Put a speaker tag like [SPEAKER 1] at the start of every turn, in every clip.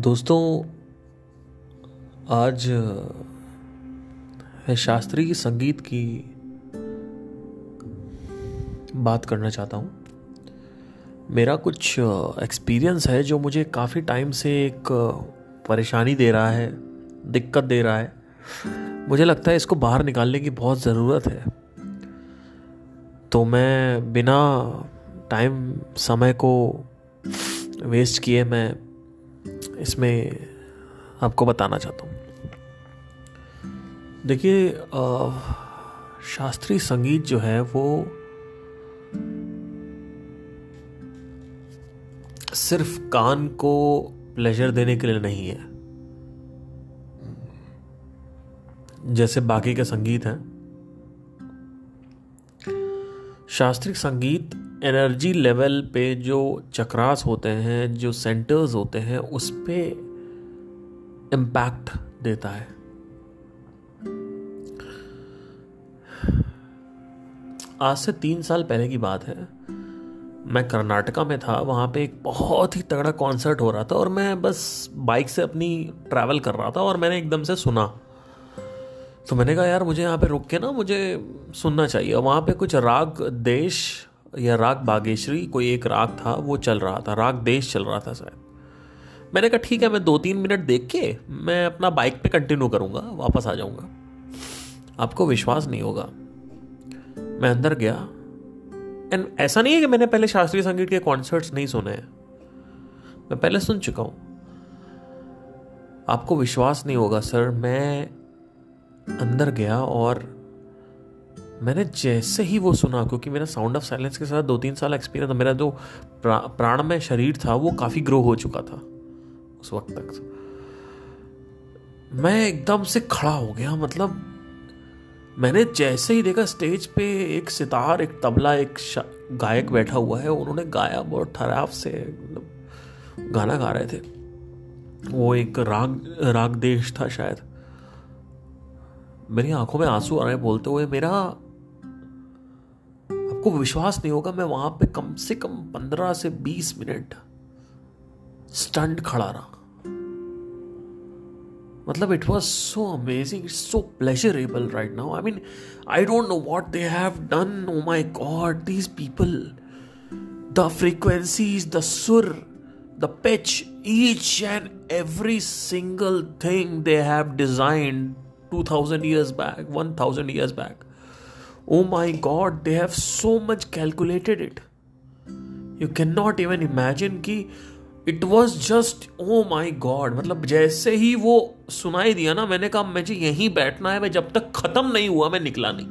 [SPEAKER 1] दोस्तों, आज मैं शास्त्रीय संगीत की बात करना चाहता हूँ। मेरा कुछ एक्सपीरियंस है जो मुझे काफ़ी टाइम से एक परेशानी दे रहा है, दिक्कत दे रहा है। मुझे लगता है इसको बाहर निकालने की बहुत ज़रूरत है। तो मैं बिना टाइम समय को वेस्ट किए मैं इसमें आपको बताना चाहता हूँ। देखिए शास्त्रीय संगीत जो है वो सिर्फ़ कान को प्लेजर देने के लिए नहीं है। जैसे बाकी के संगीत हैं। शास्त्रीय संगीत एनर्जी लेवल पे जो चक्रास होते हैं, जो सेंटर्स होते हैं, उस पर इम्पैक्ट देता है। आज से तीन साल पहले की बात है। मैं कर्नाटका में था, वहाँ पे एक बहुत ही तगड़ा कॉन्सर्ट हो रहा था और मैं बस बाइक से अपनी ट्रैवल कर रहा था और मैंने एकदम से सुना। तो मैंने कहा, यार, मुझे यहाँ पे रुक के ना, मुझे सुनना चाहिए। वहाँ पे कुछ राग, देश या राग बागेश्वरी कोई एक राग था, वो चल रहा था, राग देश चल रहा था शायद। मैंने कहा, ठीक है, मैं दो तीन मिनट देख के, मैं अपना बाइक पे कंटिन्यू करूँगा, वापस आ जाऊँगा। आपको विश्वास नहीं होगा। मैं अंदर गया। एंड ऐसा नहीं है कि मैंने पहले शास्त्रीय संगीत के कॉन्सर्ट्स नहीं सुने हैं। मैं पहले सुन चुका हूँ। आपको विश्वास नहीं होगा, सर, मैं अंदर गया और मैंने जैसे ही वो सुना क्योंकि मेरा साउंड ऑफ़ साइलेंस के साथ दो तीन साल एक्सपीरियंस मेरा जो प्रा, प्राण में शरीर था वो काफ़ी ग्रो हो चुका था उस वक्त तक। मैं एकदम से खड़ा हो गया मतलब मैंने जैसे ही देखा स्टेज पे एक सितार एक तबला एक गायक बैठा हुआ है उन्होंने गाया बहुत ठहराव से मतलब गाना गा रहे थे। वो एक राग राग देश था शायद। मेरी आँखों में आँसू आ रहे बोलते हुए मेरा आपको विश्वास नहीं होगा, मैं वहाँ पे कम से कम पंद्रह से बीस मिनट स्टंट खड़ा रहा। मतलब it was so amazing it's so pleasurable right now I mean I don't know what they have done oh my god these people the frequencies the sur the pitch each and every single thing they have designed 2000 years back 1000 years back. Oh my god, they have so much calculated it. You cannot even imagine कि it was just oh my god मतलब जैसे ही वो सुनाई दिया ना, मैंने कहा मुझे यहीं बैठना है, मैं जब तक खत्म नहीं हुआ, मैं निकला नहीं.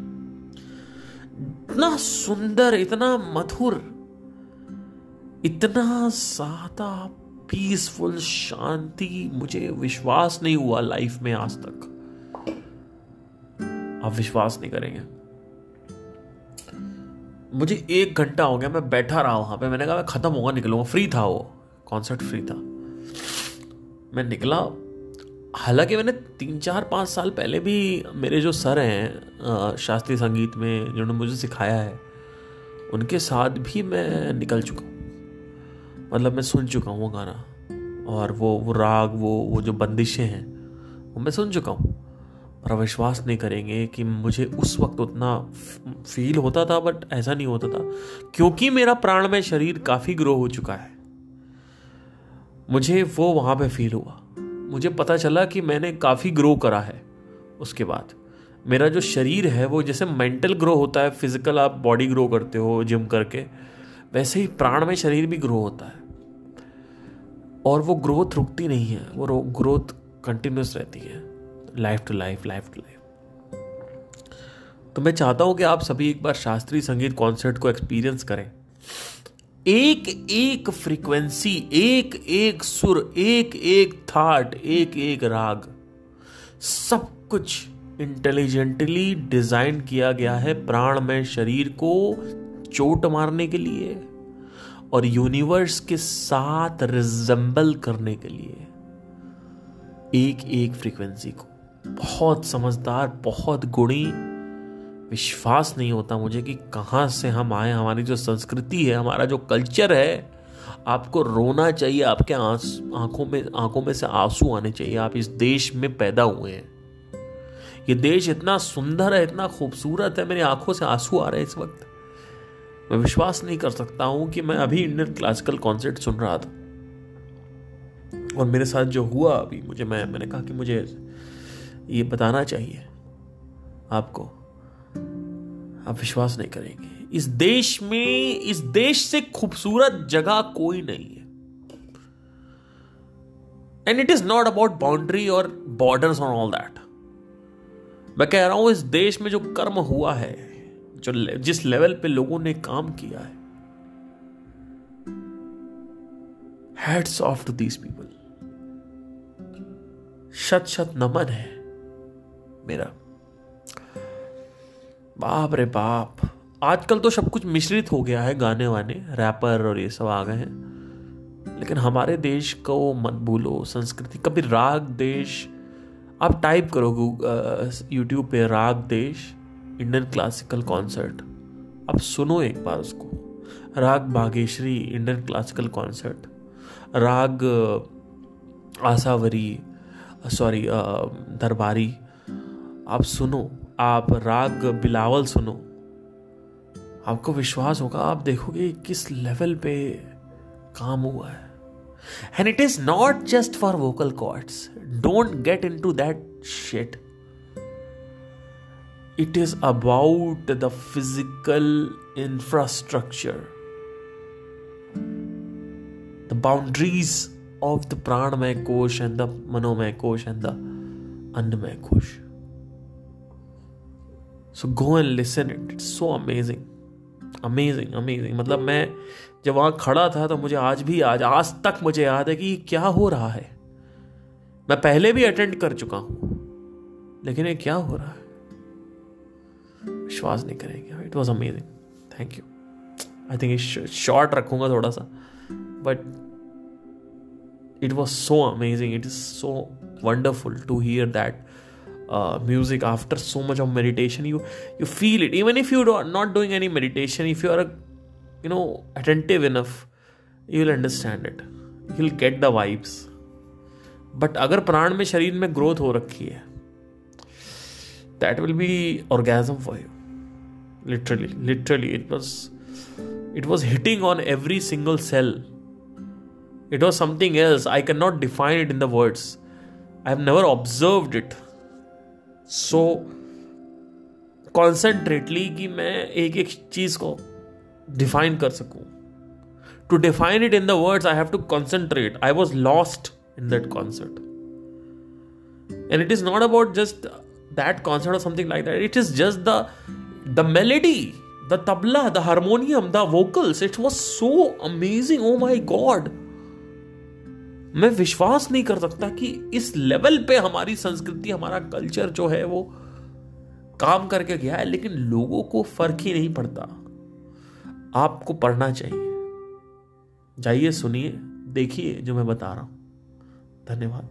[SPEAKER 1] इतना सुंदर, इतना मधुर, इतना सादा पीसफुल शांति, मुझे विश्वास नहीं हुआ लाइफ में आज तक। आप विश्वास नहीं करेंगे। मुझे एक घंटा हो गया, मैं बैठा रहा वहाँ पे। मैंने कहा, मैं खत्म होगा निकलूँगा। फ्री था वो, कॉन्सर्ट फ्री था। मैं निकला। हालाँकि मैंने तीन, चार, पाँच साल पहले भी मेरे जो सर हैं शास्त्रीय संगीत में, जिन्होंने मुझे सिखाया है, उनके साथ भी मैं निकल चुका हूँ। मतलब मैं सुन चुका हूँ वो गाना। और वो वो राग, वो वो जो बंदिशें हैं, वो मैं सुन चुका हूँ। और विश्वास नहीं करेंगे कि मुझे उस वक्त उतना फील होता था बट ऐसा नहीं होता था। क्योंकि मेरा प्राण में शरीर काफ़ी ग्रो हो चुका है। मुझे वो वहाँ पे फील हुआ। मुझे पता चला कि मैंने काफ़ी ग्रो करा है। उसके बाद मेरा जो शरीर है, वो जैसे मेंटल ग्रो होता है फ़िज़िकल आप बॉडी ग्रो करते हो जिम करके, वैसे ही प्राण में शरीर भी ग्रो होता है। और वो ग्रोथ रुकती नहीं है। वो ग्रोथ कंटिन्यूस रहती है। Life to life life to life तो मैं चाहता हूँ कि आप सभी एक बार शास्त्रीय संगीत कॉन्सर्ट को एक्सपीरियंस करें। एक एक फ्रीक्वेंसी एक एक सुर, एक एक थाट एक एक राग, सब कुछ इंटेलिजेंटली डिज़ाइन किया गया है प्राण में शरीर को चोट मारने के लिए और यूनिवर्स के साथ रिजेंबल करने के लिए। एक एक फ्रीक्वेंसी को। बहुत समझदार, बहुत गुणी विश्वास नहीं होता मुझे कि कहाँ से हम आए, हमारी जो संस्कृति है, हमारा जो कल्चर है, आपको रोना चाहिए, आपके आँखों में आँखों में से आँसू आने चाहिए। आप इस देश में पैदा हुए हैं। ये देश इतना सुंदर है, इतना खूबसूरत है, मेरी आँखों से आँसू आ रहे हैं इस वक्त। मैं विश्वास नहीं कर सकता हूँ कि मैं अभी इंडियन क्लासिकल कॉन्सर्ट सुन रहा था। और मेरे साथ जो हुआ अभी, मुझे, मैं, मैंने कहा कि मुझे ये बताना चाहिए। आपको। आप विश्वास नहीं करेंगे। इस देश में, इस देश से खूबसूरत जगह कोई नहीं है। And it is not about boundary और बॉर्डर्स ऑन ऑल दैट मैं कह रहा हूँ, इस देश में जो कर्म हुआ है, जो जिस लेवल पे लोगों ने काम किया है heads off to these people शत शत नमन है। मेरा। बाप रे बाप। आजकल तो सब कुछ मिश्रित हो गया है गाने वाने रैपर और ये सब आ गए हैं। लेकिन हमारे देश को मत भूलो, संस्कृति। कभी राग देश, आप टाइप करो यूट्यूब पे राग देश इंडियन क्लासिकल कॉन्सर्ट आप सुनो एक बार उसको। राग बागेश्वरी इंडियन क्लासिकल कॉन्सर्ट राग आसावरी सॉरी दरबारी। आप सुनो, आप राग बिलावल सुनो। आपको विश्वास होगा, आप देखोगे किस लेवल पे काम हुआ है। And it is not just for vocal cords don't get into that shit it is about the physical infrastructure the boundaries of the pranamaya kosha and the manomaya kosha and the annamaya kosh so go and listen it it's so amazing amazing amazing मतलब मैं जब वहाँ खड़ा था तो मुझे आज भी आज आज तक मुझे याद है कि क्या हो रहा है। मैं पहले भी अटेंड कर चुका हूँ, लेकिन ये क्या हो रहा है? विश्वास नहीं करेंगे। It was amazing thank you I think short रखूँगा थोड़ा सा। But it was so amazing it is so wonderful to hear that uh, music after so much of meditation you you feel it even if you're not doing any meditation if you are a, you know attentive enough you'll understand it you'll get the vibes but अगर प्राण में शरीर में growth हो रखी है that will be orgasm for you literally literally it was it was hitting on every single cell it was something else i cannot define it in the words i have never observed it So concentratedly कि मैं एक एक चीज़ को define कर सकूँ। To define it in the words I have to concentrate I was lost in that concert and it is not about just that concert और something like that it is just the the melody the tabla the harmonium the vocals it was so amazing oh my god मैं विश्वास नहीं कर सकता कि इस level पे हमारी संस्कृति, हमारा कल्चर जो है वो काम करके गया है, लेकिन लोगों को फ़र्क ही नहीं पड़ता। आपको पढ़ना चाहिए। जाइए, सुनिए, देखिए जो मैं बता रहा हूँ। धन्यवाद।